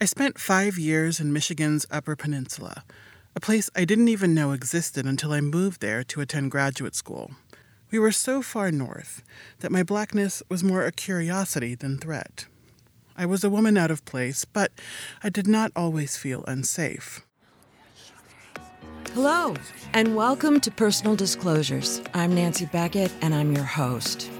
I spent five years in Michigan's Upper Peninsula, a place I didn't even know existed until I moved there to attend graduate school. We were so far north that my blackness was more a curiosity than threat. I was a woman out of place, but I did not always feel unsafe. Hello, and welcome to Personal Disclosures. I'm Nancy Beckett, and I'm your host.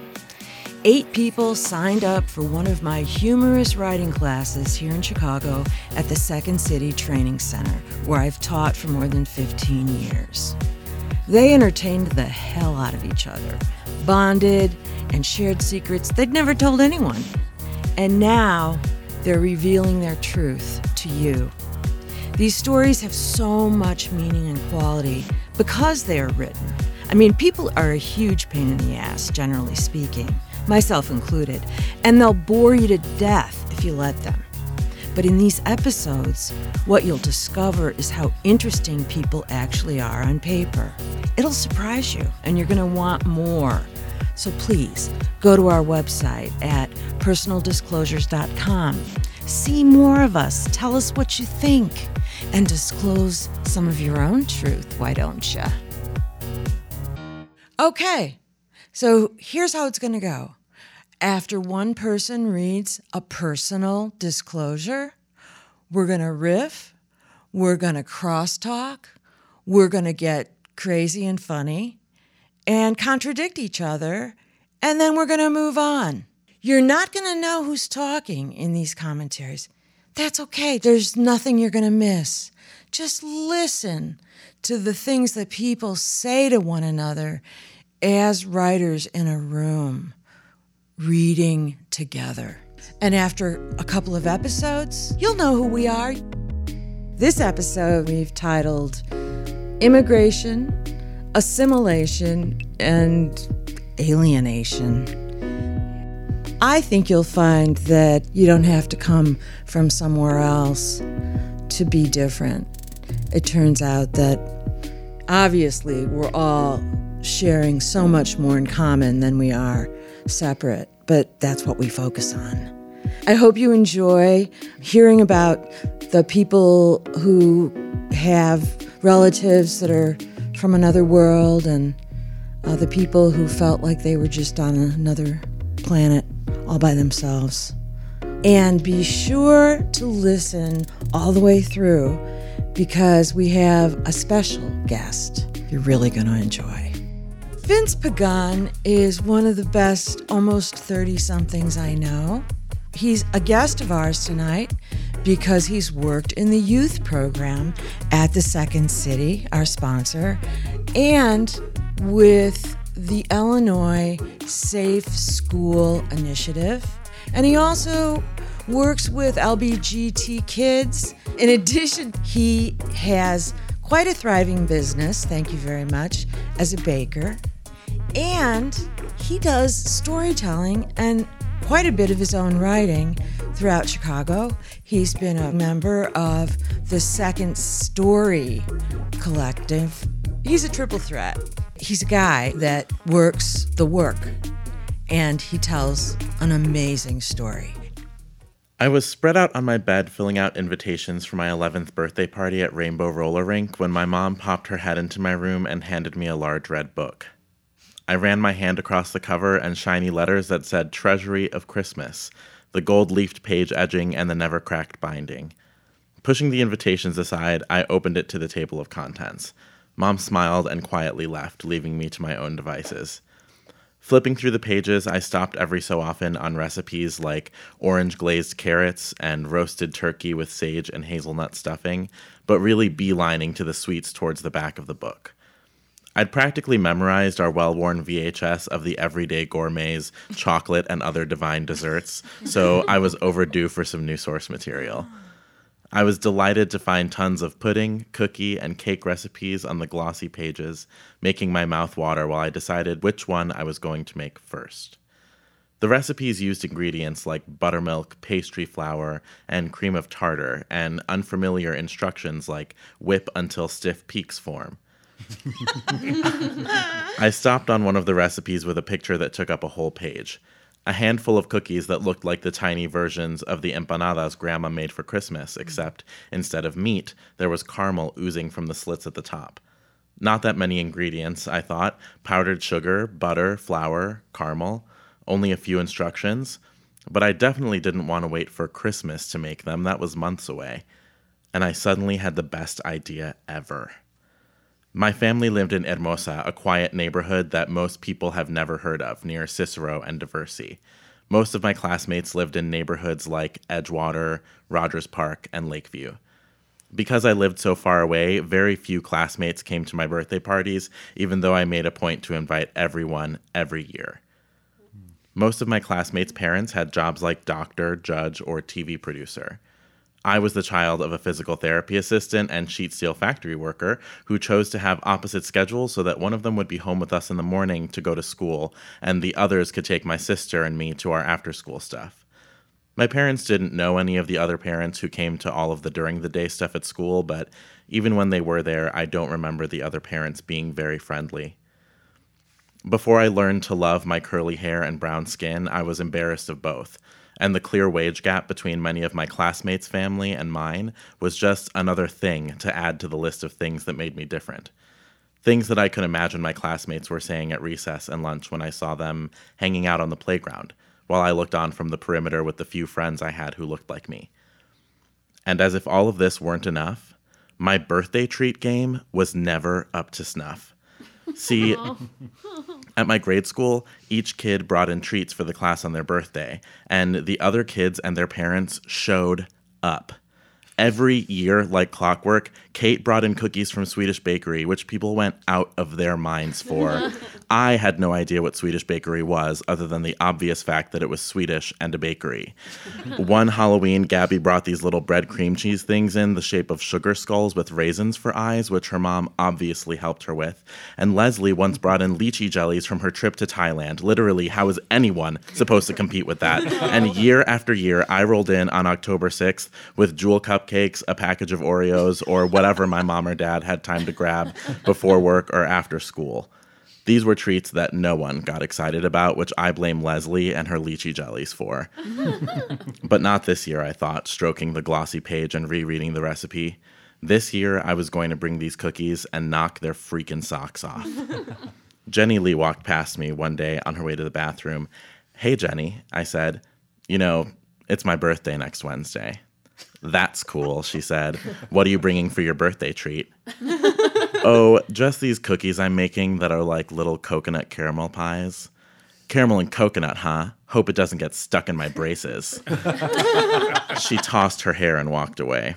Eight people signed up for one of my humorous writing classes here in Chicago at the Second City Training Center, where I've taught for more than 15 years. They entertained the hell out of each other, bonded, and shared secrets they'd never told anyone. And now they're revealing their truth to you. These stories have so much meaning and quality because they are written. I mean, people are a huge pain in the ass, generally speaking, myself included, and they'll bore you to death if you let them. But in these episodes, what you'll discover is how interesting people actually are on paper. It'll surprise you, and you're going to want more. So please go to our website at personaldisclosures.com. See more of us, tell us what you think, and disclose some of your own truth, why don't you? Okay, so here's how it's going to go. After one person reads a personal disclosure, we're going to riff, we're going to crosstalk, we're going to get crazy and funny and contradict each other, and then we're going to move on. You're not going to know who's talking in these commentaries. That's okay. There's nothing you're going to miss. Just listen to the things that people say to one another as writers in a room reading together. And after a couple of episodes, you'll know who we are. This episode we've titled Immigration, Assimilation, and Alienation. I think you'll find that you don't have to come from somewhere else to be different. It turns out that obviously we're all sharing so much more in common than we are separate, but that's what we focus on. I hope you enjoy hearing about the people who have relatives that are from another world and uh, the people who felt like they were just on another planet all by themselves. And be sure to listen all the way through because we have a special guest you're really going to enjoy. Vince Pagan is one of the best almost 30 somethings I know. He's a guest of ours tonight because he's worked in the youth program at the Second City, our sponsor, and with the Illinois Safe School Initiative. And he also works with LBGT kids. In addition, he has quite a thriving business, thank you very much, as a baker. And he does storytelling and quite a bit of his own writing throughout Chicago. He's been a member of the Second Story Collective. He's a triple threat. He's a guy that works the work and he tells an amazing story. I was spread out on my bed filling out invitations for my 11th birthday party at Rainbow Roller Rink when my mom popped her head into my room and handed me a large red book. I ran my hand across the cover and shiny letters that said Treasury of Christmas, the gold leafed page edging, and the never cracked binding. Pushing the invitations aside, I opened it to the table of contents. Mom smiled and quietly left, leaving me to my own devices. Flipping through the pages, I stopped every so often on recipes like orange glazed carrots and roasted turkey with sage and hazelnut stuffing, but really beelining to the sweets towards the back of the book. I'd practically memorized our well worn VHS of the everyday gourmets, chocolate, and other divine desserts, so I was overdue for some new source material. I was delighted to find tons of pudding, cookie, and cake recipes on the glossy pages, making my mouth water while I decided which one I was going to make first. The recipes used ingredients like buttermilk, pastry flour, and cream of tartar, and unfamiliar instructions like whip until stiff peaks form. I stopped on one of the recipes with a picture that took up a whole page. a handful of cookies that looked like the tiny versions of the empanadas grandma made for Christmas, except instead of meat, there was caramel oozing from the slits at the top. Not that many ingredients, I thought powdered sugar, butter, flour, caramel, only a few instructions. But I definitely didn't want to wait for Christmas to make them, that was months away. And I suddenly had the best idea ever. My family lived in Hermosa, a quiet neighborhood that most people have never heard of, near Cicero and Diversey. Most of my classmates lived in neighborhoods like Edgewater, Rogers Park, and Lakeview. Because I lived so far away, very few classmates came to my birthday parties, even though I made a point to invite everyone every year. Most of my classmates' parents had jobs like doctor, judge, or TV producer. I was the child of a physical therapy assistant and sheet steel factory worker who chose to have opposite schedules so that one of them would be home with us in the morning to go to school, and the others could take my sister and me to our after school stuff. My parents didn't know any of the other parents who came to all of the during the day stuff at school, but even when they were there, I don't remember the other parents being very friendly. Before I learned to love my curly hair and brown skin, I was embarrassed of both and the clear wage gap between many of my classmates' family and mine was just another thing to add to the list of things that made me different. Things that I could imagine my classmates were saying at recess and lunch when I saw them hanging out on the playground, while I looked on from the perimeter with the few friends I had who looked like me. And as if all of this weren't enough, my birthday treat game was never up to snuff. See, oh. At my grade school, each kid brought in treats for the class on their birthday, and the other kids and their parents showed up. Every year, like clockwork, Kate brought in cookies from Swedish Bakery, which people went out of their minds for. I had no idea what Swedish Bakery was, other than the obvious fact that it was Swedish and a bakery. One Halloween, Gabby brought these little bread cream cheese things in the shape of sugar skulls with raisins for eyes, which her mom obviously helped her with. And Leslie once brought in lychee jellies from her trip to Thailand. Literally, how is anyone supposed to compete with that? And year after year, I rolled in on October 6th with Jewel cupcakes, a package of Oreos, or whatever my mom or dad had time to grab before work or after school. These were treats that no one got excited about, which I blame Leslie and her lychee jellies for. but not this year, I thought, stroking the glossy page and rereading the recipe. This year, I was going to bring these cookies and knock their freaking socks off. Jenny Lee walked past me one day on her way to the bathroom. Hey, Jenny, I said, you know, it's my birthday next Wednesday. That's cool, she said. What are you bringing for your birthday treat? oh, just these cookies I'm making that are like little coconut caramel pies. Caramel and coconut, huh? Hope it doesn't get stuck in my braces. she tossed her hair and walked away.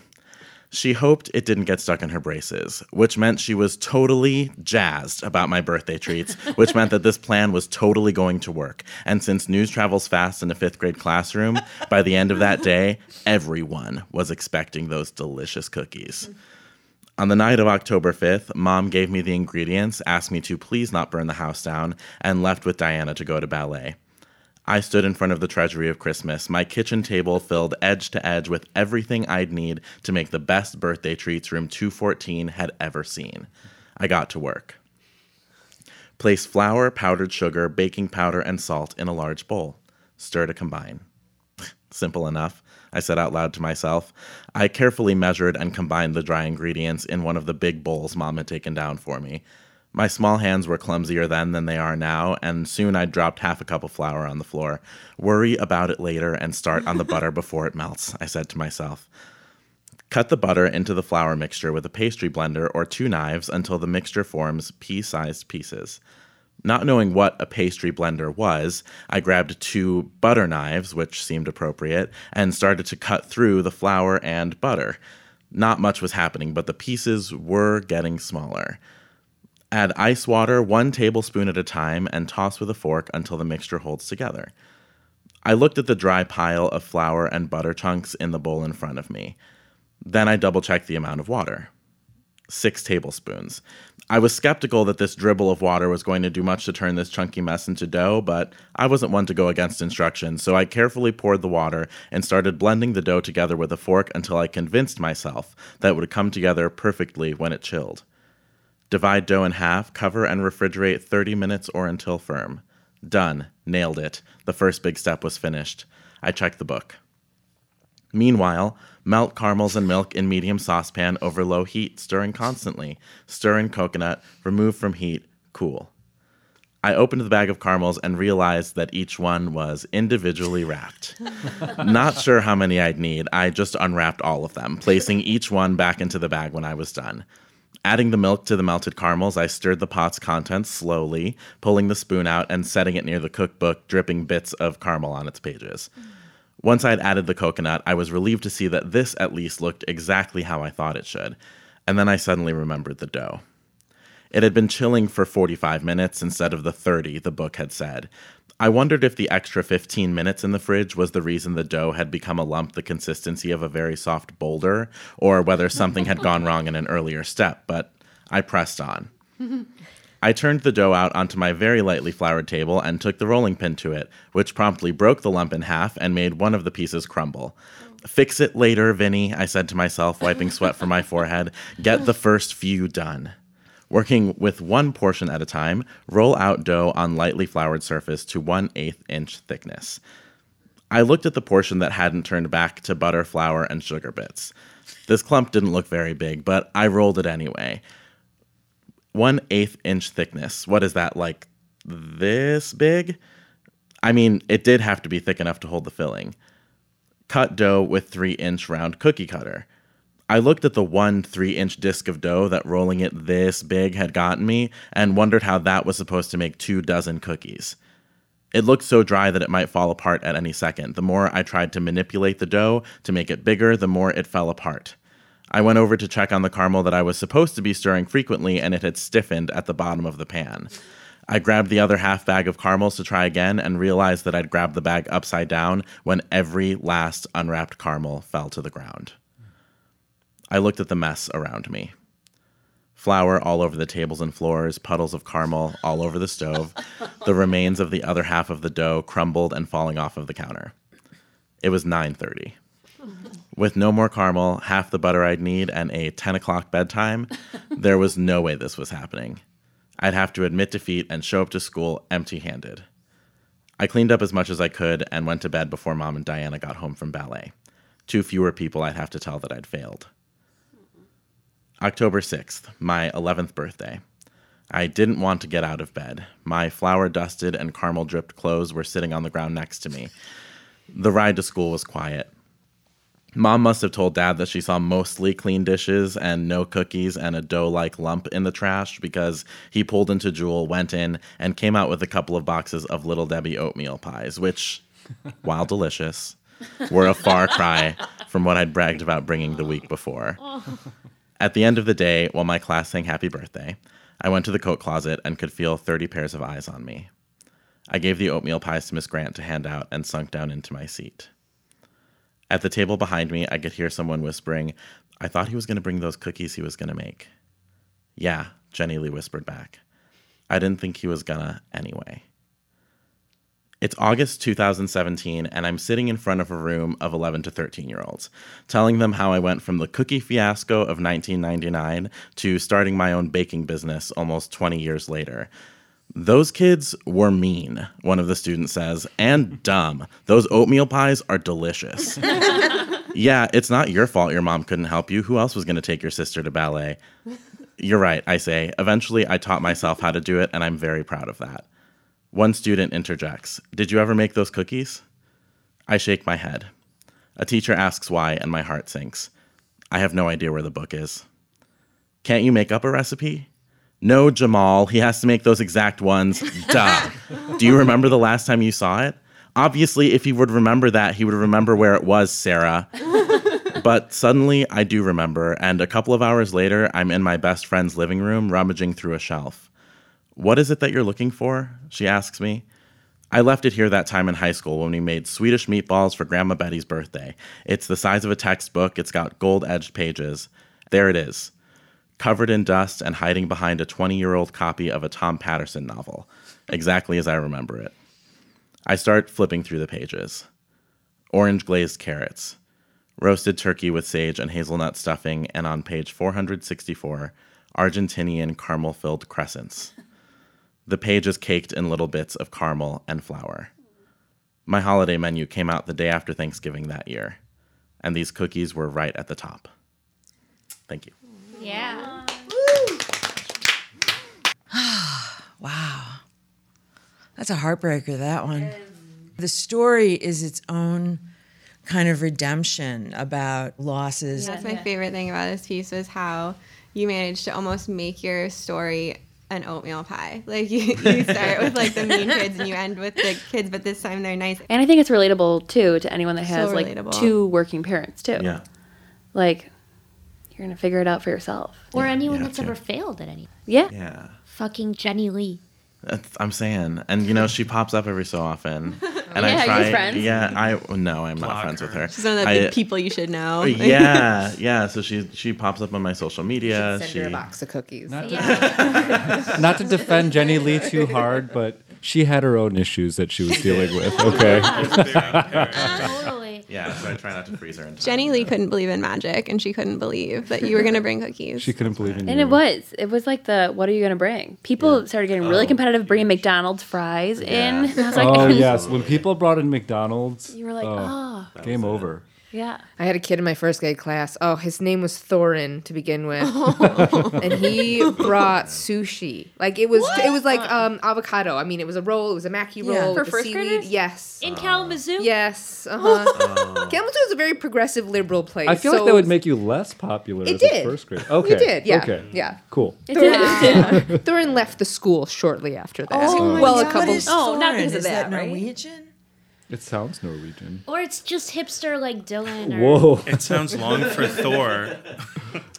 She hoped it didn't get stuck in her braces, which meant she was totally jazzed about my birthday treats, which meant that this plan was totally going to work. And since news travels fast in a fifth grade classroom, by the end of that day, everyone was expecting those delicious cookies. On the night of October 5th, mom gave me the ingredients, asked me to please not burn the house down, and left with Diana to go to ballet. I stood in front of the treasury of Christmas, my kitchen table filled edge to edge with everything I'd need to make the best birthday treats room 214 had ever seen. I got to work. Place flour, powdered sugar, baking powder, and salt in a large bowl. Stir to combine. Simple enough, I said out loud to myself. I carefully measured and combined the dry ingredients in one of the big bowls Mom had taken down for me. My small hands were clumsier then than they are now, and soon I dropped half a cup of flour on the floor. Worry about it later and start on the butter before it melts, I said to myself. Cut the butter into the flour mixture with a pastry blender or two knives until the mixture forms pea sized pieces. Not knowing what a pastry blender was, I grabbed two butter knives, which seemed appropriate, and started to cut through the flour and butter. Not much was happening, but the pieces were getting smaller. Add ice water one tablespoon at a time and toss with a fork until the mixture holds together. I looked at the dry pile of flour and butter chunks in the bowl in front of me. Then I double checked the amount of water. Six tablespoons. I was skeptical that this dribble of water was going to do much to turn this chunky mess into dough, but I wasn't one to go against instructions, so I carefully poured the water and started blending the dough together with a fork until I convinced myself that it would come together perfectly when it chilled. Divide dough in half, cover, and refrigerate 30 minutes or until firm. Done. Nailed it. The first big step was finished. I checked the book. Meanwhile, melt caramels and milk in medium saucepan over low heat, stirring constantly. Stir in coconut, remove from heat, cool. I opened the bag of caramels and realized that each one was individually wrapped. Not sure how many I'd need. I just unwrapped all of them, placing each one back into the bag when I was done. Adding the milk to the melted caramels, I stirred the pot's contents slowly, pulling the spoon out and setting it near the cookbook, dripping bits of caramel on its pages. Once I'd added the coconut, I was relieved to see that this at least looked exactly how I thought it should. And then I suddenly remembered the dough. It had been chilling for 45 minutes instead of the 30 the book had said. I wondered if the extra 15 minutes in the fridge was the reason the dough had become a lump the consistency of a very soft boulder, or whether something had gone wrong in an earlier step, but I pressed on. I turned the dough out onto my very lightly floured table and took the rolling pin to it, which promptly broke the lump in half and made one of the pieces crumble. Fix it later, Vinny, I said to myself, wiping sweat from my forehead. Get the first few done. Working with one portion at a time, roll out dough on lightly floured surface to 1 8 inch thickness. I looked at the portion that hadn't turned back to butter, flour, and sugar bits. This clump didn't look very big, but I rolled it anyway. 1 8 inch thickness. What is that, like this big? I mean, it did have to be thick enough to hold the filling. Cut dough with 3 inch round cookie cutter. I looked at the one three inch disc of dough that rolling it this big had gotten me and wondered how that was supposed to make two dozen cookies. It looked so dry that it might fall apart at any second. The more I tried to manipulate the dough to make it bigger, the more it fell apart. I went over to check on the caramel that I was supposed to be stirring frequently, and it had stiffened at the bottom of the pan. I grabbed the other half bag of caramels to try again and realized that I'd grabbed the bag upside down when every last unwrapped caramel fell to the ground. I looked at the mess around me. Flour all over the tables and floors, puddles of caramel all over the stove, the remains of the other half of the dough crumbled and falling off of the counter. It was 9:30. With no more caramel, half the butter I'd need, and a 10 o'clock bedtime, there was no way this was happening. I'd have to admit defeat and show up to school empty handed. I cleaned up as much as I could and went to bed before mom and Diana got home from ballet. Two fewer people I'd have to tell that I'd failed. October 6th, my 11th birthday. I didn't want to get out of bed. My flour dusted and caramel dripped clothes were sitting on the ground next to me. The ride to school was quiet. Mom must have told dad that she saw mostly clean dishes and no cookies and a dough like lump in the trash because he pulled into Jewel, went in, and came out with a couple of boxes of Little Debbie oatmeal pies, which, while delicious, were a far cry from what I'd bragged about bringing the week before. Oh. At the end of the day, while my class sang happy birthday, I went to the coat closet and could feel 30 pairs of eyes on me. I gave the oatmeal pies to Miss Grant to hand out and sunk down into my seat. At the table behind me, I could hear someone whispering, I thought he was going to bring those cookies he was going to make. Yeah, Jenny Lee whispered back. I didn't think he was gonna anyway. It's August 2017, and I'm sitting in front of a room of 11 to 13 year olds, telling them how I went from the cookie fiasco of 1999 to starting my own baking business almost 20 years later. Those kids were mean, one of the students says, and dumb. Those oatmeal pies are delicious. yeah, it's not your fault your mom couldn't help you. Who else was going to take your sister to ballet? You're right, I say. Eventually, I taught myself how to do it, and I'm very proud of that. One student interjects, Did you ever make those cookies? I shake my head. A teacher asks why, and my heart sinks. I have no idea where the book is. Can't you make up a recipe? No, Jamal. He has to make those exact ones. Duh. Do you remember the last time you saw it? Obviously, if he would remember that, he would remember where it was, Sarah. but suddenly, I do remember, and a couple of hours later, I'm in my best friend's living room rummaging through a shelf. What is it that you're looking for? She asks me. I left it here that time in high school when we made Swedish meatballs for Grandma Betty's birthday. It's the size of a textbook, it's got gold edged pages. There it is, covered in dust and hiding behind a 20 year old copy of a Tom Patterson novel, exactly as I remember it. I start flipping through the pages. Orange glazed carrots, roasted turkey with sage and hazelnut stuffing, and on page 464, Argentinian caramel filled crescents. The page is caked in little bits of caramel and flour. My holiday menu came out the day after Thanksgiving that year, and these cookies were right at the top. Thank you. Yeah. Wow. That's a heartbreaker, that one. The story is its own kind of redemption about losses. That's my favorite thing about this piece was how you managed to almost make your story an oatmeal pie. Like you, you start with like the mean kids and you end with the kids, but this time they're nice. And I think it's relatable too to anyone that has So like two working parents too. Yeah. Like you're gonna figure it out for yourself. Or anyone yeah, that's too. ever failed at any. Yeah. Yeah. Fucking Jenny Lee. That's, I'm saying, and you know, she pops up every so often, and Yeah, I you try. friends? Yeah, I no, I'm not Block friends with her. her. She's one of the I- big people you should know. yeah, yeah. So she she pops up on my social media. Send she her a box of cookies. Not to, not to defend Jenny Lee too hard, but she had her own issues that she was dealing with. Okay. Totally. Yeah. So I try not to freeze her. in time. Jenny Lee couldn't believe in magic and she couldn't believe that you were going to bring cookies. She couldn't believe in And you. it was. It was like the what are you gonna bring? People started getting really oh, competitive, bringing McDonald's fries in. And I was oh, like, Oh yes, when people brought in McDonald's, you were like, oh, ah. game over. Yeah. I had a kid in my first grade class. Oh, his name was Thorin to begin with, and he brought sushi. Like it was, it was like um, avocado. I mean, it was a roll. It was a maki roll Yeah. with For the first seaweed. graders? Yes. In Kalamazoo? Yes. Uh huh. Kalamazoo is a very progressive liberal place. I feel so like that would make you less popular It as did. a first grade. Okay. He did. Yeah. Okay. Yeah. Cool. Thorin, Thorin left the school shortly after that. Oh, my well, a God, couple. What is Oh, not Thorin? because of Is that, that, right? Norwegian? It sounds Norwegian. Or it's just hipster like Dylan. Or, Whoa. It sounds long for Thor.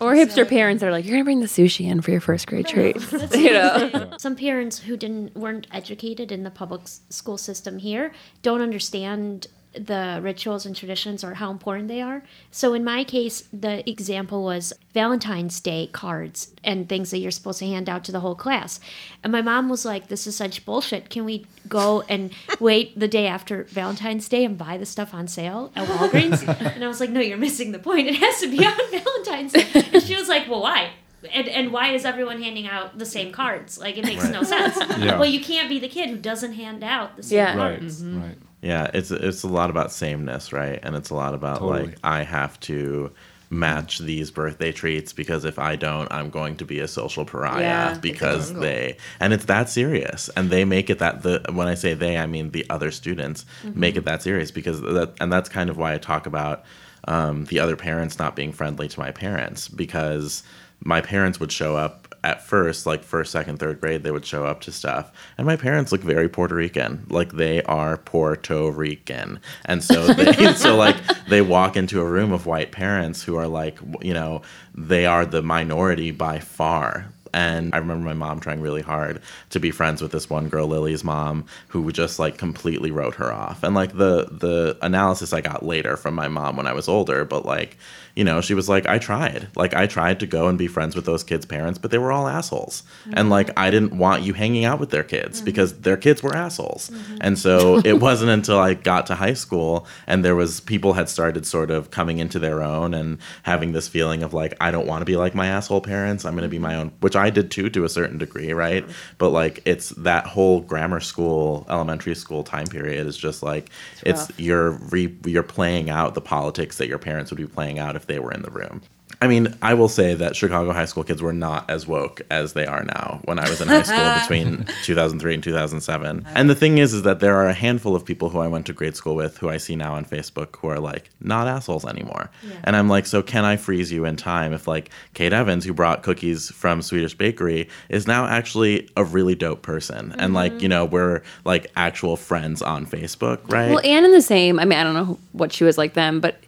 Or hipster parents are like, you're gonna bring the sushi in for your first grade treat. you know. Some parents who didn't weren't educated in the public s- school system here don't understand the rituals and traditions or how important they are. So in my case, the example was Valentine's Day cards and things that you're supposed to hand out to the whole class. And my mom was like, "This is such bullshit. Can we go and wait the day after Valentine's Day and buy the stuff on sale at Walgreens?" and I was like, "No, you're missing the point. It has to be on Valentine's Day." And she was like, "Well, why?" And, and why is everyone handing out the same cards? Like it makes no sense. Yeah. Well, you can't be the kid who doesn't hand out the same Yeah. Right. cards. Right. Mm-hmm. Yeah, it's it's a lot about sameness, right? And it's a lot about Totally. like I have to match these birthday treats because if I don't, I'm going to be a social pariah Yeah. because they and it's that serious. And they make it that the when I say they, I mean the other students make it that serious because that and that's kind of why I talk about um, the other parents not being friendly to my parents because my parents would show up at first, like first, second, third grade, they would show up to stuff. And my parents look very Puerto Rican. Like they are Puerto Rican. And so they so like they walk into a room of white parents who are like, you know, they are the minority by far. And I remember my mom trying really hard to be friends with this one girl, Lily's mom, who just like completely wrote her off. And like the the analysis I got later from my mom when I was older, but like, you know, she was like, I tried. Like I tried to go and be friends with those kids' parents, but they were all assholes. Mm-hmm. And like I didn't want you hanging out with their kids mm-hmm. because their kids were assholes. Mm-hmm. And so it wasn't until I got to high school and there was people had started sort of coming into their own and having this feeling of like, I don't want to be like my asshole parents. I'm gonna be my own which I did too to a certain degree, right? Mm-hmm. But like it's that whole grammar school, elementary school time period is just like it's, you're re, you're playing out the politics that your parents would be playing out if they were in the room. I mean, I will say that Chicago high school kids were not as woke as they are now when I was in high school between 2003 and 2007. And the thing is, is that there are a handful of people who I went to grade school with who I see now on Facebook who are like not assholes anymore. And I'm like, so can I freeze you in time if like Kate Evans, who brought cookies from Swedish Bakery, is now actually a really dope person? And mm-hmm. like, you know, we're like actual friends on Facebook, right? Well, and in the same, I mean, I don't know what she was like then, but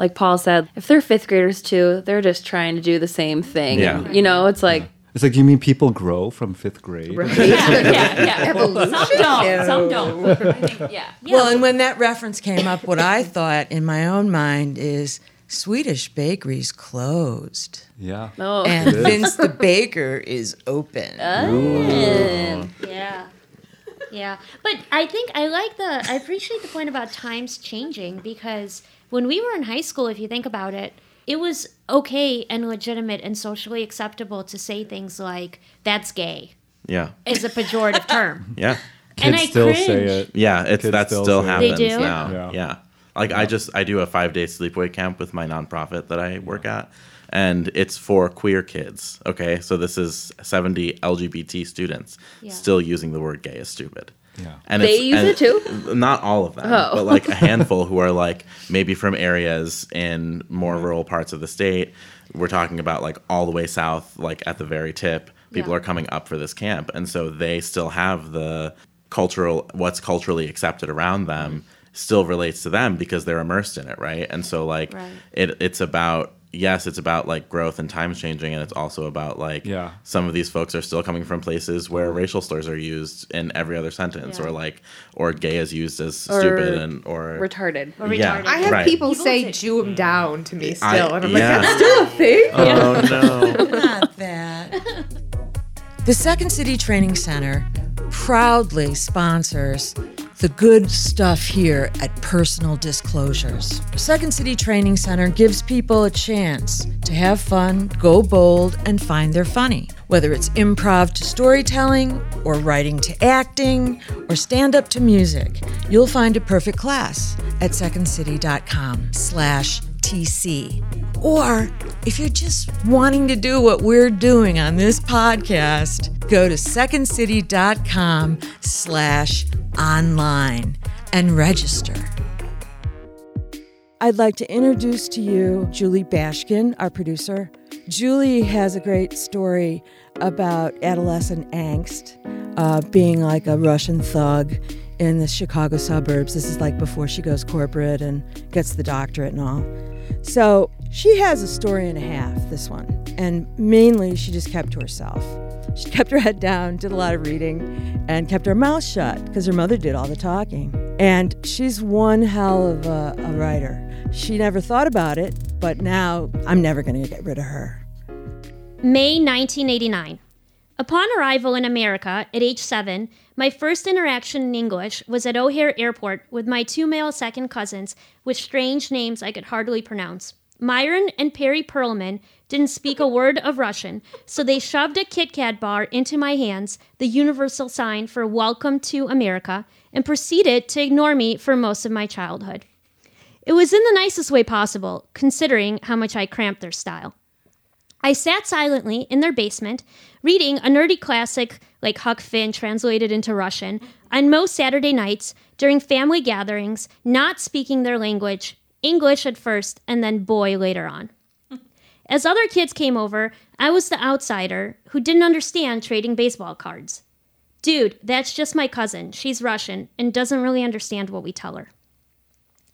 like Paul said, if they're fifth graders too, they're just trying to do the same thing. Yeah. You know, it's like, It's like, you mean people grow from fifth grade? yeah, yeah. Evolution. Some don't. Some don't. I think, yeah. Well, and when that reference came up, what I thought in my own mind is Swedish bakeries closed. Yeah. Oh. And Vince the baker is open. Oh. Yeah. Yeah. But I think I like the I appreciate the point about times changing because when we were in high school, if you think about it, it was okay and legitimate and socially acceptable to say things like, that's gay. Yeah. is a pejorative term. Yeah. and Kids I still cringe. say it. Yeah, it's Kids that still still, happens They do? now. Yeah. Yeah. Like I just I do a five day sleepaway camp with my nonprofit that I work at, and it's for queer kids. Okay, so this is seventy LGBT students Yeah. still using the word gay is stupid. Yeah. And They it's- use and it too? Not all of them, Oh. but like a handful who are like maybe from areas in more rural parts of the state. We're talking about like all the way south, like at the very tip. People Yeah. are coming up for this camp, and so they still have the cultural what's culturally accepted around them still relates to them because they're immersed in it, right? And so like Right. it it's about yes, it's about like growth and times changing, and it's also about like Yeah. some of these folks are still coming from places where racial slurs are used in every other sentence, Yeah. or like or gay is used as Or stupid and or Retarded. Or Yeah. retarded. I have Right. people People say say- Jew him mm. down to me still, I- and I'm yeah. like, that's still a thing. oh no. Not that. The Second City Training Center proudly sponsors the good stuff here at Personal Disclosures. Second City Training Center gives people a chance to have fun, go bold, and find their funny. Whether it's improv to storytelling, or writing to acting, or stand up to music, you'll find a perfect class at secondcity.com slash TC. Or if you're just wanting to do what we're doing on this podcast, go to secondcity.com slash online and register. I'd like to introduce to you Julie Bashkin, our producer. Julie has a great story about adolescent angst, uh, being like a Russian thug in the Chicago suburbs. This is like before she goes corporate and gets the doctorate and all. So she has a story and a half, this one. And mainly she just kept to herself. She kept her head down, did a lot of reading, and kept her mouth shut because her mother did all the talking. And she's one hell of a, a writer. She never thought about it, but now I'm never going to get rid of her. May 1989. Upon arrival in America at age seven, my first interaction in English was at O'Hare Airport with my two male second cousins with strange names I could hardly pronounce. Myron and Perry Perlman didn't speak a word of Russian, so they shoved a Kit Kat bar into my hands, the universal sign for welcome to America, and proceeded to ignore me for most of my childhood. It was in the nicest way possible, considering how much I cramped their style. I sat silently in their basement, reading a nerdy classic like Huck Finn translated into Russian on most Saturday nights during family gatherings, not speaking their language, English at first, and then boy later on. As other kids came over, I was the outsider who didn't understand trading baseball cards. Dude, that's just my cousin. She's Russian and doesn't really understand what we tell her.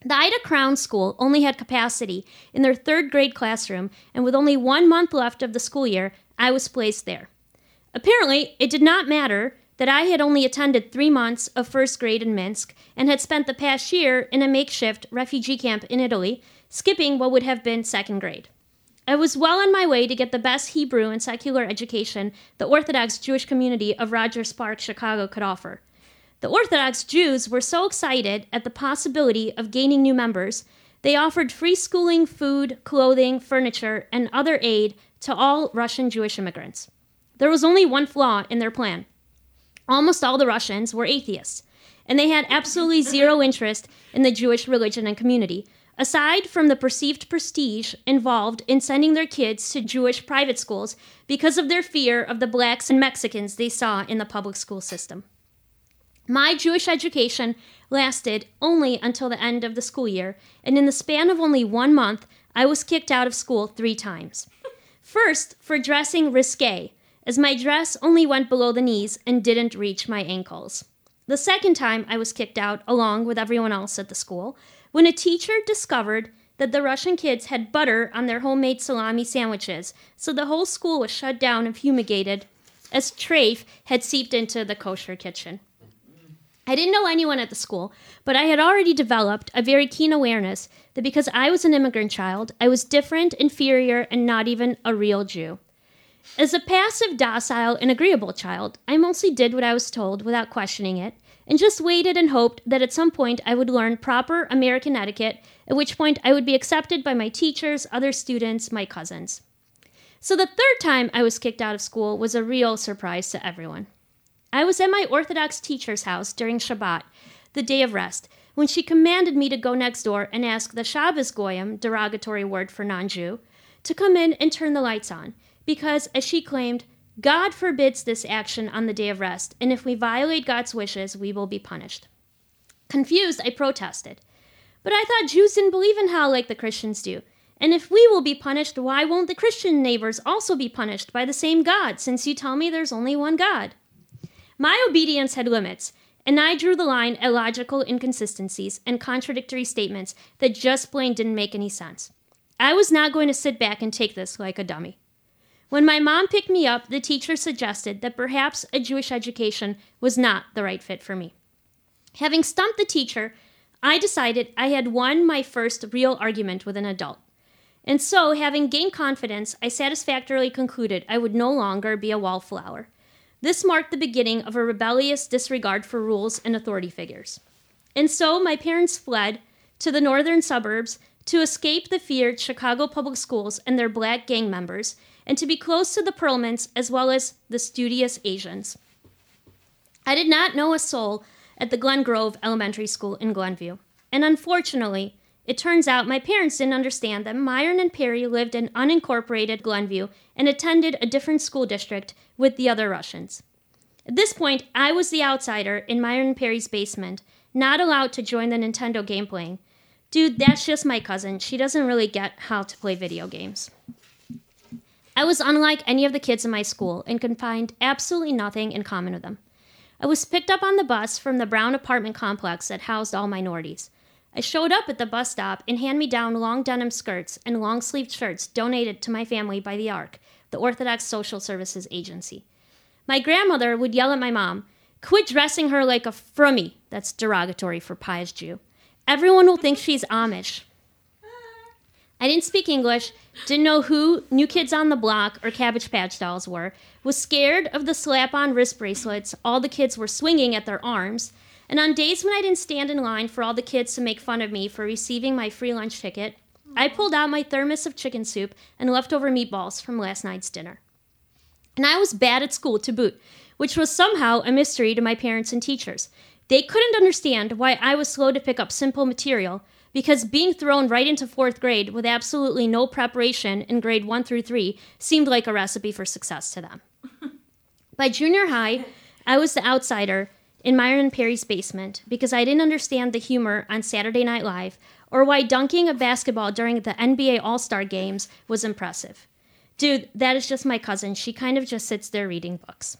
The Ida Crown School only had capacity in their third grade classroom, and with only one month left of the school year, I was placed there. Apparently, it did not matter that I had only attended three months of first grade in Minsk and had spent the past year in a makeshift refugee camp in Italy, skipping what would have been second grade. I was well on my way to get the best Hebrew and secular education the Orthodox Jewish community of Rogers Park, Chicago could offer. The Orthodox Jews were so excited at the possibility of gaining new members, they offered free schooling, food, clothing, furniture, and other aid to all Russian Jewish immigrants. There was only one flaw in their plan. Almost all the Russians were atheists, and they had absolutely zero interest in the Jewish religion and community, aside from the perceived prestige involved in sending their kids to Jewish private schools because of their fear of the blacks and Mexicans they saw in the public school system. My Jewish education lasted only until the end of the school year, and in the span of only one month, I was kicked out of school three times. First, for dressing risque, as my dress only went below the knees and didn't reach my ankles. The second time I was kicked out, along with everyone else at the school, when a teacher discovered that the Russian kids had butter on their homemade salami sandwiches, so the whole school was shut down and fumigated as trafe had seeped into the kosher kitchen. I didn't know anyone at the school, but I had already developed a very keen awareness that because I was an immigrant child, I was different, inferior, and not even a real Jew. As a passive, docile, and agreeable child, I mostly did what I was told without questioning it, and just waited and hoped that at some point I would learn proper American etiquette, at which point I would be accepted by my teachers, other students, my cousins. So the third time I was kicked out of school was a real surprise to everyone. I was at my Orthodox teacher's house during Shabbat, the day of rest, when she commanded me to go next door and ask the Shabbos Goyim, derogatory word for non Jew, to come in and turn the lights on, because, as she claimed, God forbids this action on the day of rest, and if we violate God's wishes, we will be punished. Confused, I protested. But I thought Jews didn't believe in hell like the Christians do. And if we will be punished, why won't the Christian neighbors also be punished by the same God, since you tell me there's only one God? My obedience had limits, and I drew the line at logical inconsistencies and contradictory statements that just plain didn't make any sense. I was not going to sit back and take this like a dummy. When my mom picked me up, the teacher suggested that perhaps a Jewish education was not the right fit for me. Having stumped the teacher, I decided I had won my first real argument with an adult. And so, having gained confidence, I satisfactorily concluded I would no longer be a wallflower. This marked the beginning of a rebellious disregard for rules and authority figures. And so, my parents fled to the northern suburbs to escape the feared Chicago public schools and their black gang members, and to be close to the Perlmans as well as the studious Asians. I did not know a soul at the Glen Grove Elementary School in Glenview, and unfortunately, it turns out my parents didn't understand that Myron and Perry lived in unincorporated Glenview and attended a different school district with the other Russians. At this point, I was the outsider in Myron and Perry's basement, not allowed to join the Nintendo game playing. Dude, that's just my cousin. She doesn't really get how to play video games. I was unlike any of the kids in my school and could find absolutely nothing in common with them. I was picked up on the bus from the brown apartment complex that housed all minorities. I showed up at the bus stop and hand me down long denim skirts and long sleeved shirts donated to my family by the ARC, the Orthodox Social Services Agency. My grandmother would yell at my mom, Quit dressing her like a frummy. That's derogatory for pious Jew. Everyone will think she's Amish. I didn't speak English, didn't know who New Kids on the Block or Cabbage Patch dolls were, was scared of the slap on wrist bracelets all the kids were swinging at their arms, and on days when I didn't stand in line for all the kids to make fun of me for receiving my free lunch ticket, I pulled out my thermos of chicken soup and leftover meatballs from last night's dinner. And I was bad at school to boot, which was somehow a mystery to my parents and teachers. They couldn't understand why I was slow to pick up simple material because being thrown right into fourth grade with absolutely no preparation in grade one through three seemed like a recipe for success to them. By junior high, I was the outsider in Myron Perry's basement because I didn't understand the humor on Saturday Night Live or why dunking a basketball during the NBA All Star games was impressive. Dude, that is just my cousin. She kind of just sits there reading books.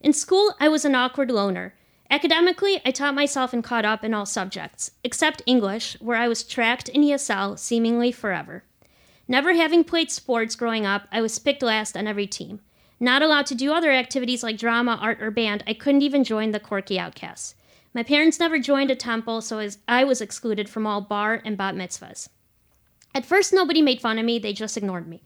In school, I was an awkward loner Academically, I taught myself and caught up in all subjects, except English, where I was tracked in ESL seemingly forever. Never having played sports growing up, I was picked last on every team. Not allowed to do other activities like drama, art, or band, I couldn't even join the quirky outcasts. My parents never joined a temple, so I was excluded from all bar and bat mitzvahs. At first, nobody made fun of me, they just ignored me.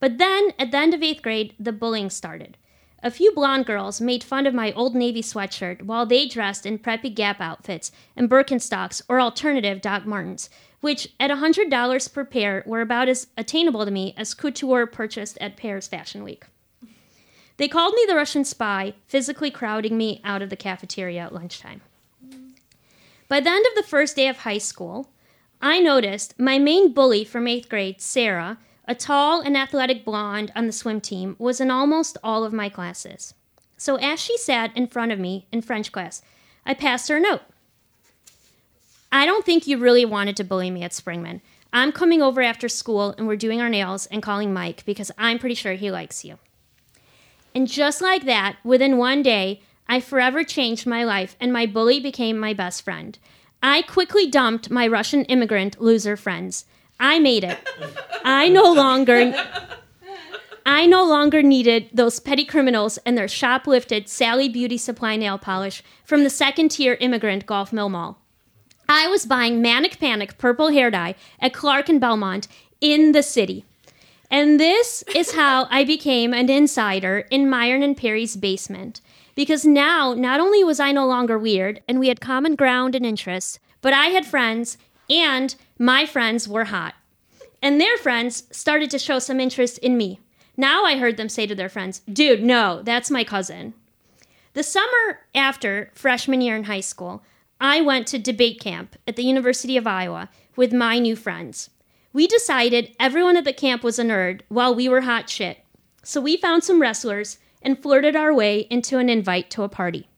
But then, at the end of eighth grade, the bullying started. A few blonde girls made fun of my old Navy sweatshirt while they dressed in preppy Gap outfits and Birkenstocks or alternative Doc Martens, which at $100 per pair were about as attainable to me as couture purchased at Paris Fashion Week. They called me the Russian spy, physically crowding me out of the cafeteria at lunchtime. By the end of the first day of high school, I noticed my main bully from eighth grade, Sarah, a tall and athletic blonde on the swim team was in almost all of my classes. So as she sat in front of me in French class, I passed her a note. I don't think you really wanted to bully me at Springman. I'm coming over after school and we're doing our nails and calling Mike because I'm pretty sure he likes you. And just like that, within one day, I forever changed my life and my bully became my best friend. I quickly dumped my Russian immigrant loser friends. I made it. I no longer I no longer needed those petty criminals and their shoplifted Sally Beauty Supply nail polish from the second tier immigrant Golf Mill Mall. I was buying Manic Panic purple hair dye at Clark and Belmont in the city. And this is how I became an insider in Myron and Perry's basement. Because now, not only was I no longer weird and we had common ground and interests, but I had friends and my friends were hot. And their friends started to show some interest in me. Now I heard them say to their friends, Dude, no, that's my cousin. The summer after freshman year in high school, I went to debate camp at the University of Iowa with my new friends. We decided everyone at the camp was a nerd while we were hot shit. So we found some wrestlers and flirted our way into an invite to a party.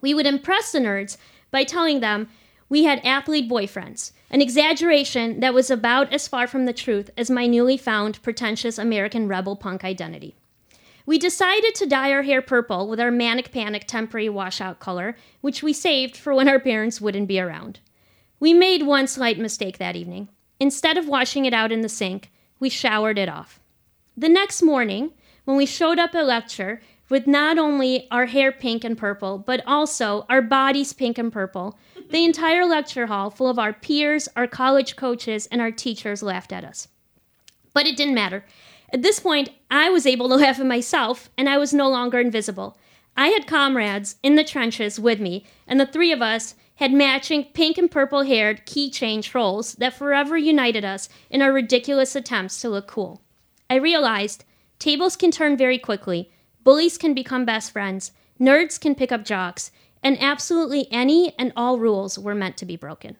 We would impress the nerds by telling them we had athlete boyfriends, an exaggeration that was about as far from the truth as my newly found pretentious American rebel punk identity. We decided to dye our hair purple with our manic panic temporary washout color, which we saved for when our parents wouldn't be around. We made one slight mistake that evening. Instead of washing it out in the sink, we showered it off. The next morning, when we showed up at lecture with not only our hair pink and purple, but also our bodies pink and purple, the entire lecture hall, full of our peers, our college coaches, and our teachers, laughed at us. But it didn't matter. At this point, I was able to laugh at myself, and I was no longer invisible. I had comrades in the trenches with me, and the three of us had matching pink and purple haired keychain trolls that forever united us in our ridiculous attempts to look cool. I realized tables can turn very quickly, bullies can become best friends, nerds can pick up jocks, and absolutely any and all rules were meant to be broken.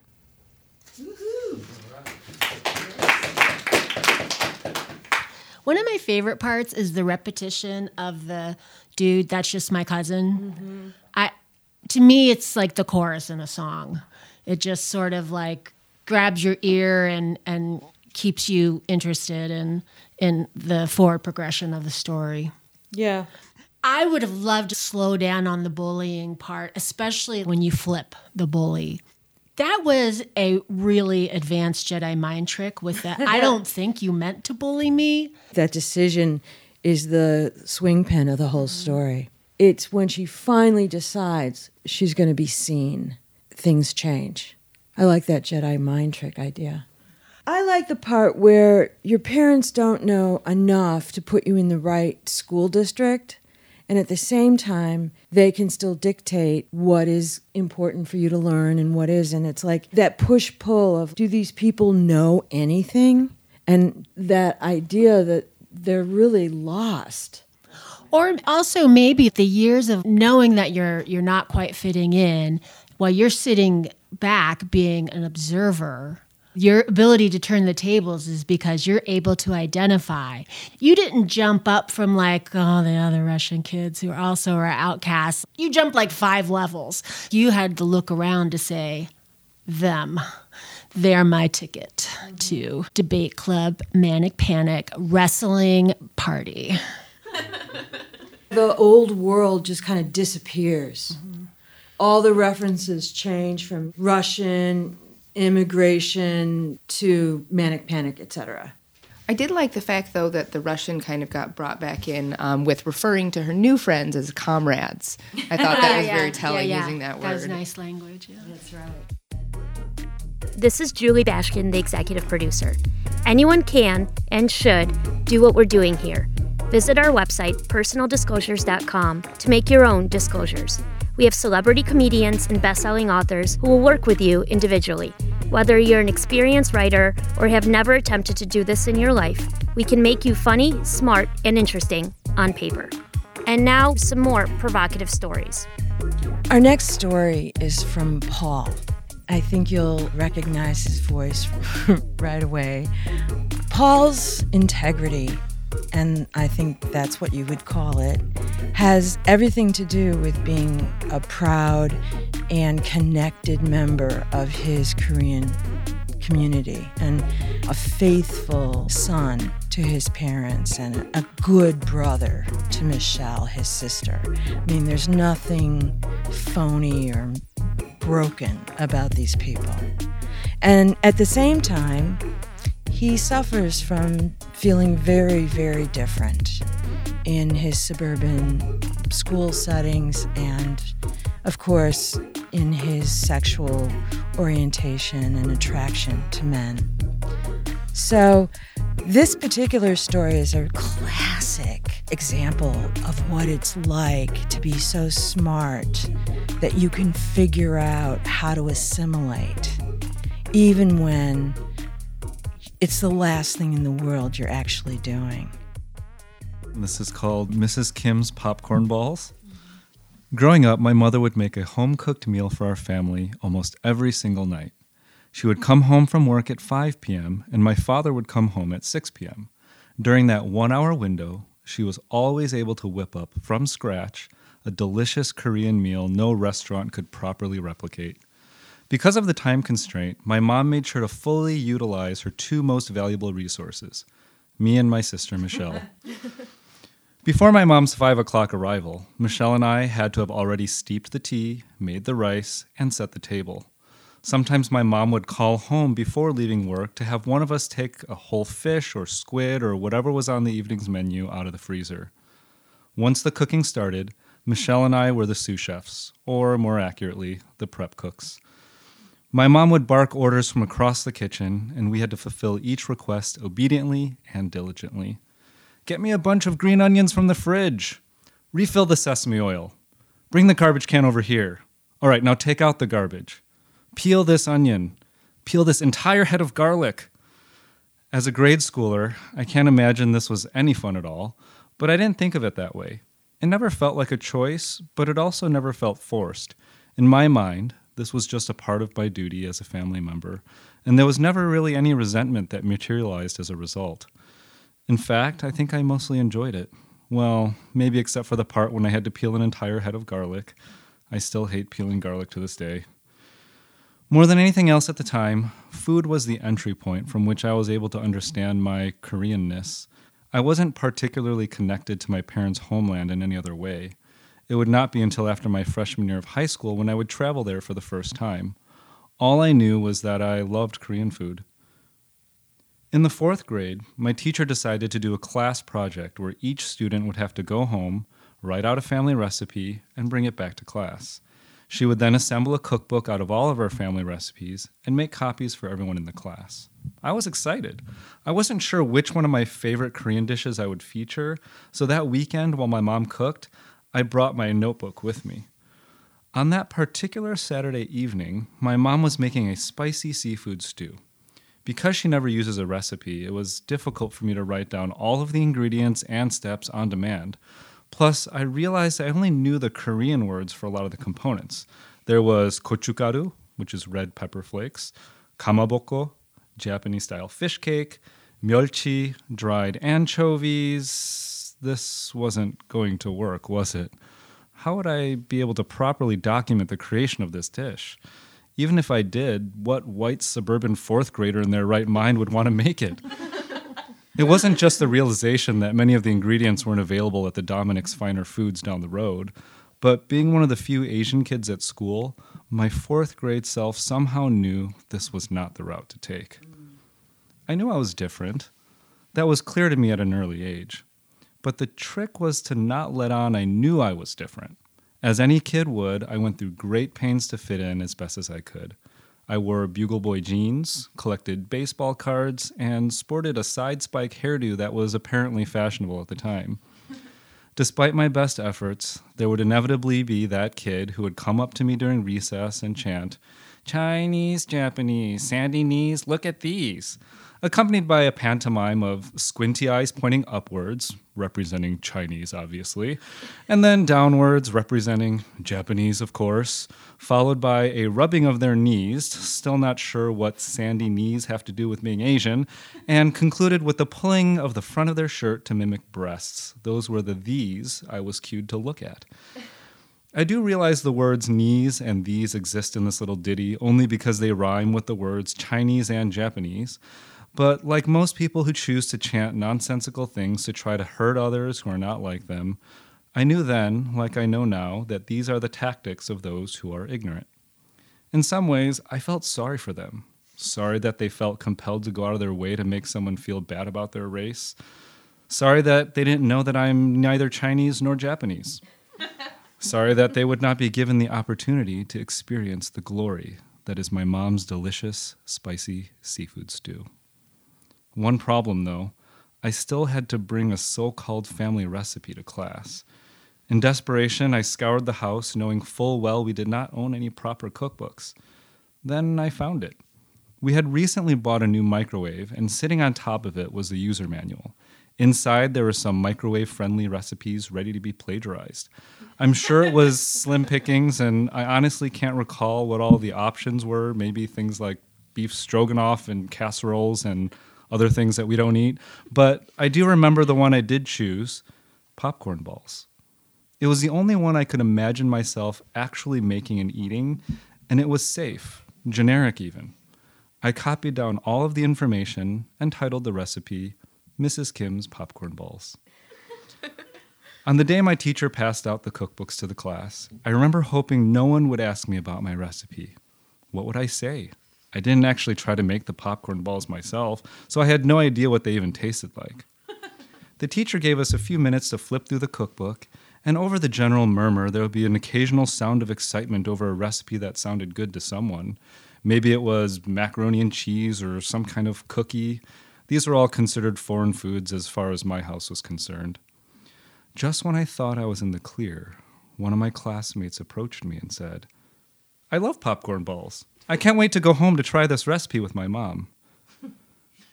One of my favorite parts is the repetition of the dude, that's just my cousin. Mm-hmm. I to me it's like the chorus in a song. It just sort of like grabs your ear and and keeps you interested in in the forward progression of the story. Yeah. I would have loved to slow down on the bullying part, especially when you flip the bully. That was a really advanced Jedi mind trick with that. I don't think you meant to bully me. That decision is the swing pin of the whole story. It's when she finally decides she's going to be seen, things change. I like that Jedi mind trick idea. I like the part where your parents don't know enough to put you in the right school district, and at the same time, they can still dictate what is important for you to learn and what isn't. It's like that push pull of do these people know anything? And that idea that they're really lost. Or also maybe the years of knowing that you're you're not quite fitting in while you're sitting back being an observer. Your ability to turn the tables is because you're able to identify. You didn't jump up from like, oh, the other Russian kids who also are outcasts. You jumped like five levels. You had to look around to say, them. They're my ticket to debate club, manic panic, wrestling party. The old world just kind of disappears. All the references change from Russian, immigration to manic panic, etc. I did like the fact, though, that the Russian kind of got brought back in um, with referring to her new friends as comrades. I thought that was very telling using that word. That was nice language. Yeah. That's right. This is Julie Bashkin, the executive producer. Anyone can and should do what we're doing here. Visit our website, personaldisclosures.com, to make your own disclosures. We have celebrity comedians and best-selling authors who will work with you individually. Whether you're an experienced writer or have never attempted to do this in your life, we can make you funny, smart, and interesting on paper. And now, some more provocative stories. Our next story is from Paul. I think you'll recognize his voice right away. Paul's integrity, and I think that's what you would call it, has everything to do with being a proud and connected member of his Korean community and a faithful son to his parents and a good brother to Michelle, his sister. I mean, there's nothing phony or broken about these people. And at the same time, he suffers from feeling very, very different in his suburban school settings and, of course, in his sexual orientation and attraction to men. So, this particular story is a classic example of what it's like to be so smart that you can figure out how to assimilate, even when it's the last thing in the world you're actually doing. This is called Mrs. Kim's Popcorn Balls. Growing up, my mother would make a home cooked meal for our family almost every single night. She would come home from work at 5 p.m., and my father would come home at 6 p.m. During that one hour window, she was always able to whip up from scratch a delicious Korean meal no restaurant could properly replicate. Because of the time constraint, my mom made sure to fully utilize her two most valuable resources me and my sister Michelle. Before my mom's five o'clock arrival, Michelle and I had to have already steeped the tea, made the rice, and set the table. Sometimes my mom would call home before leaving work to have one of us take a whole fish or squid or whatever was on the evening's menu out of the freezer. Once the cooking started, Michelle and I were the sous chefs, or more accurately, the prep cooks. My mom would bark orders from across the kitchen, and we had to fulfill each request obediently and diligently. Get me a bunch of green onions from the fridge. Refill the sesame oil. Bring the garbage can over here. All right, now take out the garbage. Peel this onion. Peel this entire head of garlic. As a grade schooler, I can't imagine this was any fun at all, but I didn't think of it that way. It never felt like a choice, but it also never felt forced. In my mind, this was just a part of my duty as a family member, and there was never really any resentment that materialized as a result. In fact, I think I mostly enjoyed it. Well, maybe except for the part when I had to peel an entire head of garlic. I still hate peeling garlic to this day. More than anything else at the time, food was the entry point from which I was able to understand my Koreanness. I wasn't particularly connected to my parents' homeland in any other way. It would not be until after my freshman year of high school when I would travel there for the first time. All I knew was that I loved Korean food. In the fourth grade, my teacher decided to do a class project where each student would have to go home, write out a family recipe, and bring it back to class. She would then assemble a cookbook out of all of our family recipes and make copies for everyone in the class. I was excited. I wasn't sure which one of my favorite Korean dishes I would feature, so that weekend while my mom cooked, I brought my notebook with me. On that particular Saturday evening, my mom was making a spicy seafood stew. Because she never uses a recipe, it was difficult for me to write down all of the ingredients and steps on demand. Plus, I realized I only knew the Korean words for a lot of the components. There was gochugaru, which is red pepper flakes, kamaboko, Japanese style fish cake, myeolchi, dried anchovies. This wasn't going to work, was it? How would I be able to properly document the creation of this dish? Even if I did, what white suburban fourth grader in their right mind would want to make it? it wasn't just the realization that many of the ingredients weren't available at the Dominick's Finer Foods down the road, but being one of the few Asian kids at school, my fourth grade self somehow knew this was not the route to take. I knew I was different. That was clear to me at an early age. But the trick was to not let on I knew I was different. As any kid would, I went through great pains to fit in as best as I could. I wore Bugle Boy jeans, collected baseball cards, and sported a side spike hairdo that was apparently fashionable at the time. Despite my best efforts, there would inevitably be that kid who would come up to me during recess and chant, Chinese, Japanese, sandy knees, look at these accompanied by a pantomime of squinty eyes pointing upwards, representing Chinese, obviously, and then downwards, representing Japanese, of course, followed by a rubbing of their knees, still not sure what sandy knees have to do with being Asian, and concluded with the pulling of the front of their shirt to mimic breasts. Those were the these I was cued to look at. I do realize the words knees and these exist in this little ditty only because they rhyme with the words Chinese and Japanese. But like most people who choose to chant nonsensical things to try to hurt others who are not like them, I knew then, like I know now, that these are the tactics of those who are ignorant. In some ways, I felt sorry for them. Sorry that they felt compelled to go out of their way to make someone feel bad about their race. Sorry that they didn't know that I'm neither Chinese nor Japanese. Sorry that they would not be given the opportunity to experience the glory that is my mom's delicious, spicy seafood stew. One problem, though, I still had to bring a so called family recipe to class. In desperation, I scoured the house, knowing full well we did not own any proper cookbooks. Then I found it. We had recently bought a new microwave, and sitting on top of it was the user manual. Inside, there were some microwave friendly recipes ready to be plagiarized. I'm sure it was slim pickings, and I honestly can't recall what all the options were. Maybe things like beef stroganoff and casseroles and other things that we don't eat. But I do remember the one I did choose popcorn balls. It was the only one I could imagine myself actually making and eating, and it was safe, generic even. I copied down all of the information and titled the recipe Mrs. Kim's Popcorn Balls. On the day my teacher passed out the cookbooks to the class, I remember hoping no one would ask me about my recipe. What would I say? I didn't actually try to make the popcorn balls myself, so I had no idea what they even tasted like. The teacher gave us a few minutes to flip through the cookbook, and over the general murmur, there would be an occasional sound of excitement over a recipe that sounded good to someone. Maybe it was macaroni and cheese or some kind of cookie. These were all considered foreign foods as far as my house was concerned. Just when I thought I was in the clear, one of my classmates approached me and said, I love popcorn balls. I can't wait to go home to try this recipe with my mom.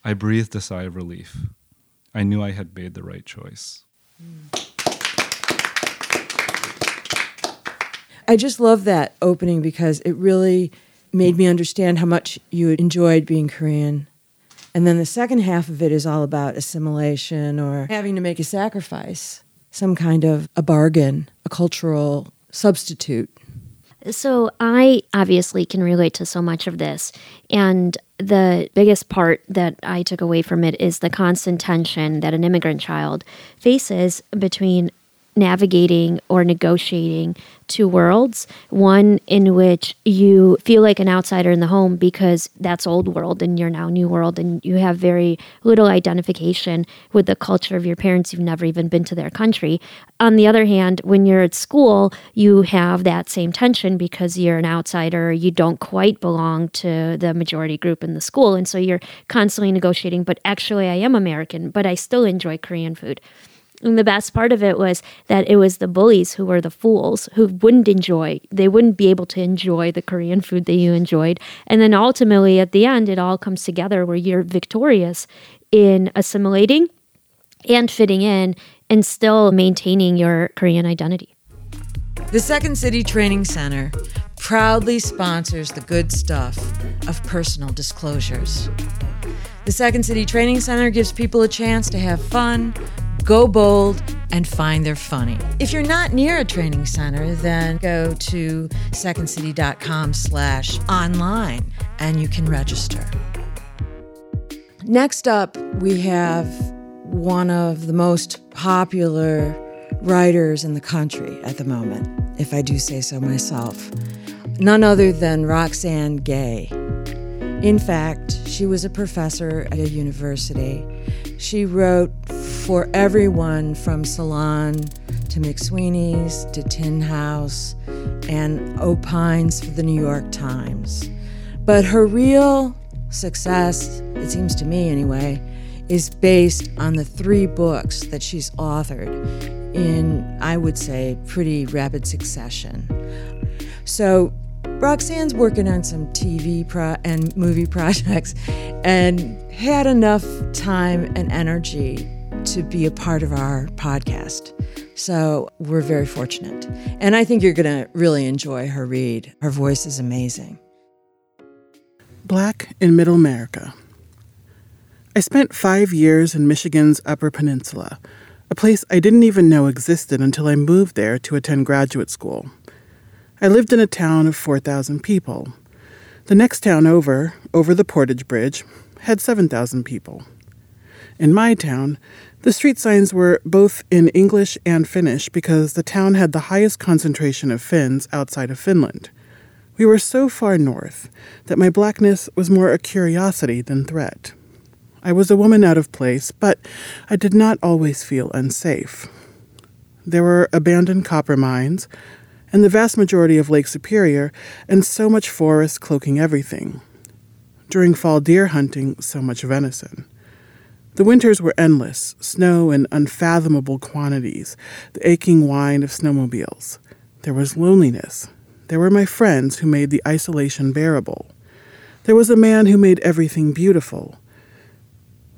I breathed a sigh of relief. I knew I had made the right choice. Mm. I just love that opening because it really made me understand how much you enjoyed being Korean. And then the second half of it is all about assimilation or having to make a sacrifice, some kind of a bargain, a cultural substitute. So I obviously can relate to so much of this. And the biggest part that I took away from it is the constant tension that an immigrant child faces between navigating or negotiating two worlds. One in which you feel like an outsider in the home because that's old world and you're now new world and you have very little identification with the culture of your parents. You've never even been to their country. On the other hand when you're at school you have that same tension because you're an outsider. You don't quite belong to the majority group in the school. And so you're constantly negotiating but actually I am American but I still enjoy Korean food and the best part of it was that it was the bullies who were the fools who wouldn't enjoy, they wouldn't be able to enjoy the Korean food that you enjoyed. And then ultimately, at the end, it all comes together where you're victorious in assimilating and fitting in and still maintaining your Korean identity. The Second City Training Center proudly sponsors the good stuff of personal disclosures. The Second City Training Center gives people a chance to have fun, go bold, and find their funny. If you're not near a training center, then go to secondcity.com slash online and you can register. Next up, we have one of the most popular writers in the country at the moment, if I do say so myself. None other than Roxane Gay. In fact, she was a professor at a university. She wrote for everyone from Salon to McSweeney's to Tin House and opines for the New York Times. But her real success, it seems to me anyway, is based on the three books that she's authored in, I would say, pretty rapid succession. So Roxane's working on some TV pro- and movie projects and had enough time and energy to be a part of our podcast. So we're very fortunate. And I think you're going to really enjoy her read. Her voice is amazing. Black in Middle America. I spent five years in Michigan's Upper Peninsula, a place I didn't even know existed until I moved there to attend graduate school. I lived in a town of 4,000 people. The next town over, over the Portage Bridge, had 7,000 people. In my town, the street signs were both in English and Finnish because the town had the highest concentration of Finns outside of Finland. We were so far north that my blackness was more a curiosity than threat. I was a woman out of place, but I did not always feel unsafe. There were abandoned copper mines, and the vast majority of Lake Superior, and so much forest cloaking everything. During fall deer hunting, so much venison. The winters were endless, snow in unfathomable quantities, the aching whine of snowmobiles. There was loneliness. There were my friends who made the isolation bearable. There was a man who made everything beautiful.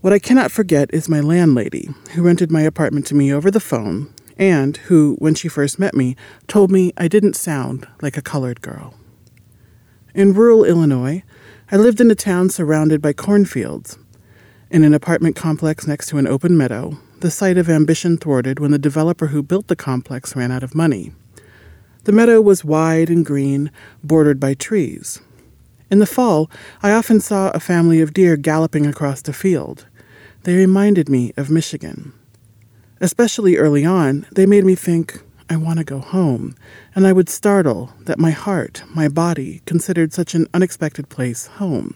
What I cannot forget is my landlady, who rented my apartment to me over the phone, and who, when she first met me, told me I didn't sound like a colored girl. In rural Illinois, I lived in a town surrounded by cornfields. In an apartment complex next to an open meadow, the site of ambition thwarted when the developer who built the complex ran out of money. The meadow was wide and green, bordered by trees. In the fall, I often saw a family of deer galloping across the field. They reminded me of Michigan. Especially early on, they made me think, I want to go home, and I would startle that my heart, my body, considered such an unexpected place home.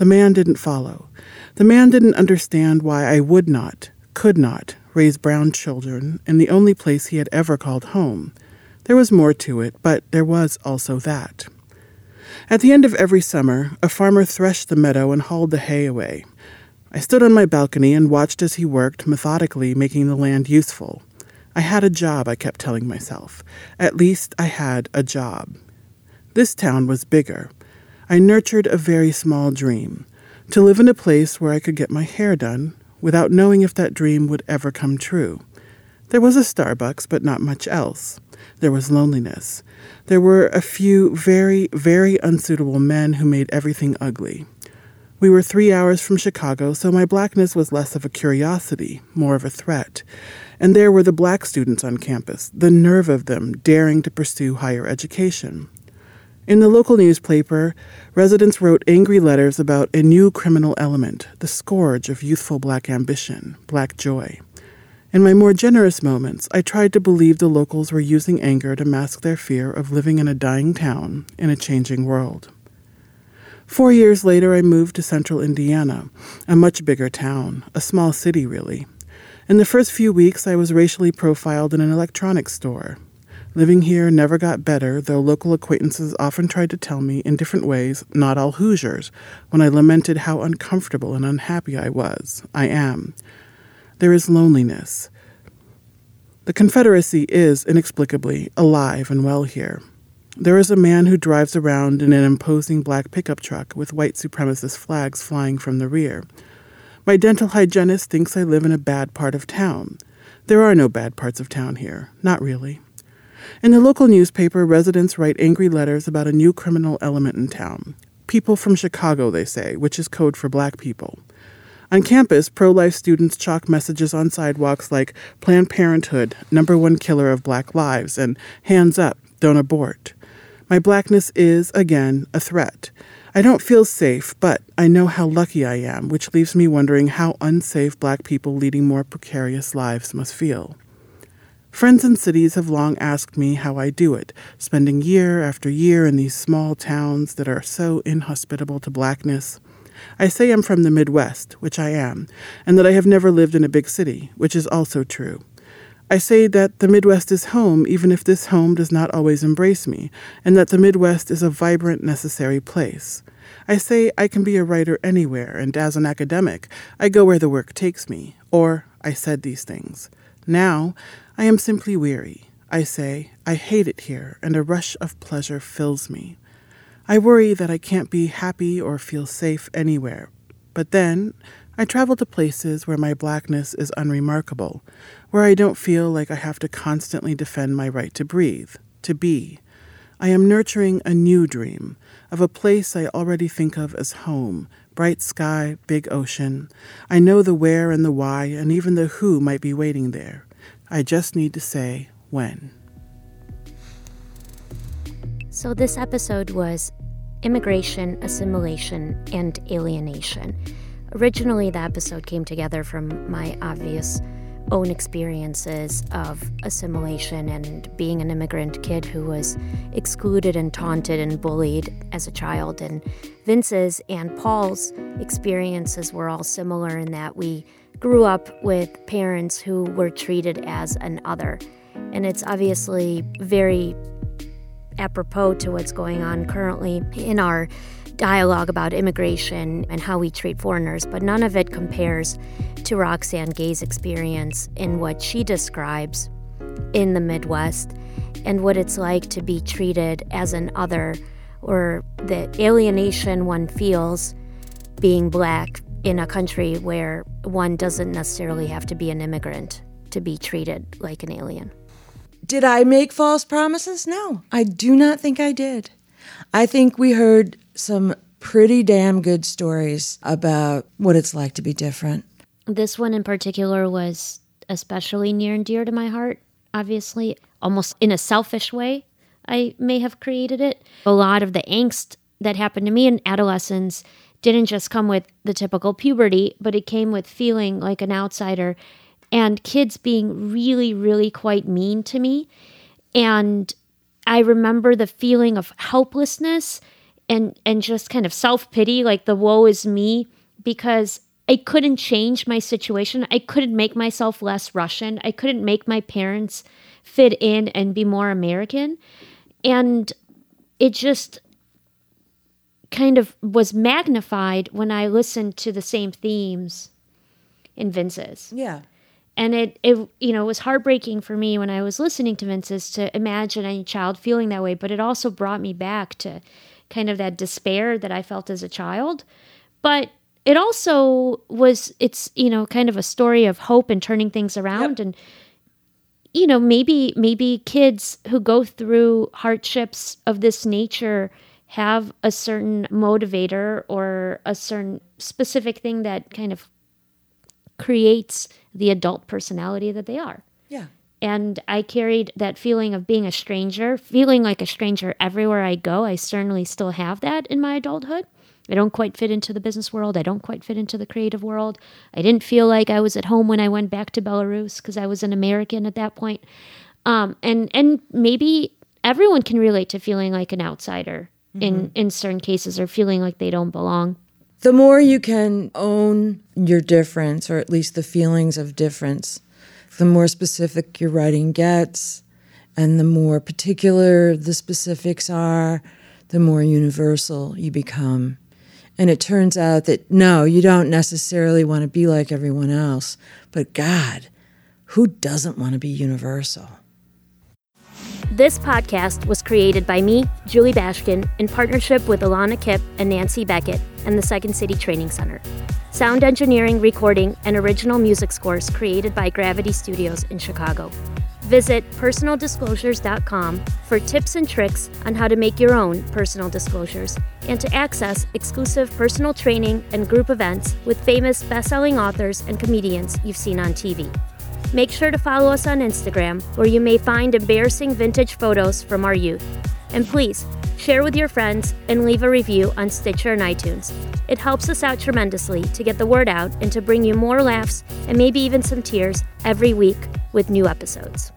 The man didn't follow. The man didn't understand why I would not, could not, raise brown children in the only place he had ever called home. There was more to it, but there was also that. At the end of every summer, a farmer threshed the meadow and hauled the hay away. I stood on my balcony and watched as he worked, methodically making the land useful. I had a job, I kept telling myself. At least I had a job. This town was bigger. I nurtured a very small dream to live in a place where I could get my hair done without knowing if that dream would ever come true. There was a Starbucks, but not much else. There was loneliness. There were a few very, very unsuitable men who made everything ugly. We were three hours from Chicago, so my blackness was less of a curiosity, more of a threat. And there were the black students on campus, the nerve of them daring to pursue higher education. In the local newspaper, residents wrote angry letters about a new criminal element, the scourge of youthful black ambition, black joy. In my more generous moments, I tried to believe the locals were using anger to mask their fear of living in a dying town in a changing world. Four years later, I moved to central Indiana, a much bigger town, a small city, really. In the first few weeks, I was racially profiled in an electronics store. Living here never got better, though local acquaintances often tried to tell me in different ways, not all Hoosiers, when I lamented how uncomfortable and unhappy I was. I am. There is loneliness. The Confederacy is, inexplicably, alive and well here. There is a man who drives around in an imposing black pickup truck with white supremacist flags flying from the rear. My dental hygienist thinks I live in a bad part of town. There are no bad parts of town here, not really. In the local newspaper, residents write angry letters about a new criminal element in town. People from Chicago, they say, which is code for black people. On campus, pro life students chalk messages on sidewalks like Planned Parenthood, number one killer of black lives, and hands up, don't abort. My blackness is, again, a threat. I don't feel safe, but I know how lucky I am, which leaves me wondering how unsafe black people leading more precarious lives must feel. Friends in cities have long asked me how I do it, spending year after year in these small towns that are so inhospitable to blackness. I say I'm from the Midwest, which I am, and that I have never lived in a big city, which is also true. I say that the Midwest is home, even if this home does not always embrace me, and that the Midwest is a vibrant, necessary place. I say I can be a writer anywhere, and as an academic, I go where the work takes me. Or I said these things. Now, I am simply weary. I say, I hate it here, and a rush of pleasure fills me. I worry that I can't be happy or feel safe anywhere. But then, I travel to places where my blackness is unremarkable, where I don't feel like I have to constantly defend my right to breathe, to be. I am nurturing a new dream of a place I already think of as home bright sky, big ocean. I know the where and the why, and even the who might be waiting there. I just need to say when. So, this episode was immigration, assimilation, and alienation. Originally, the episode came together from my obvious own experiences of assimilation and being an immigrant kid who was excluded and taunted and bullied as a child. And Vince's and Paul's experiences were all similar in that we grew up with parents who were treated as an other. And it's obviously very apropos to what's going on currently in our dialogue about immigration and how we treat foreigners, but none of it compares to Roxane Gay's experience in what she describes in the Midwest and what it's like to be treated as an other or the alienation one feels being black in a country where one doesn't necessarily have to be an immigrant to be treated like an alien. Did I make false promises? No, I do not think I did. I think we heard some pretty damn good stories about what it's like to be different. This one in particular was especially near and dear to my heart, obviously, almost in a selfish way. I may have created it. A lot of the angst that happened to me in adolescence didn't just come with the typical puberty, but it came with feeling like an outsider and kids being really, really quite mean to me. And I remember the feeling of helplessness and, and just kind of self pity, like the woe is me, because I couldn't change my situation. I couldn't make myself less Russian. I couldn't make my parents fit in and be more American. And it just kind of was magnified when I listened to the same themes in Vince's. Yeah. And it, it, you know, was heartbreaking for me when I was listening to Vince's to imagine any child feeling that way. But it also brought me back to kind of that despair that I felt as a child. But it also was, it's, you know, kind of a story of hope and turning things around. Yep. And, you know, maybe, maybe kids who go through hardships of this nature have a certain motivator or a certain specific thing that kind of creates the adult personality that they are. Yeah. And I carried that feeling of being a stranger, feeling like a stranger everywhere I go. I certainly still have that in my adulthood. I don't quite fit into the business world. I don't quite fit into the creative world. I didn't feel like I was at home when I went back to Belarus because I was an American at that point. Um, and and maybe everyone can relate to feeling like an outsider mm-hmm. in in certain cases or feeling like they don't belong. The more you can own your difference, or at least the feelings of difference, the more specific your writing gets, and the more particular the specifics are, the more universal you become. And it turns out that no, you don't necessarily want to be like everyone else, but God, who doesn't want to be universal? This podcast was created by me, Julie Bashkin, in partnership with Alana Kipp and Nancy Beckett and the Second City Training Center. Sound engineering, recording, and original music scores created by Gravity Studios in Chicago. Visit personaldisclosures.com for tips and tricks on how to make your own personal disclosures and to access exclusive personal training and group events with famous best-selling authors and comedians you've seen on TV. Make sure to follow us on Instagram, where you may find embarrassing vintage photos from our youth. And please, share with your friends and leave a review on Stitcher and iTunes. It helps us out tremendously to get the word out and to bring you more laughs and maybe even some tears every week with new episodes.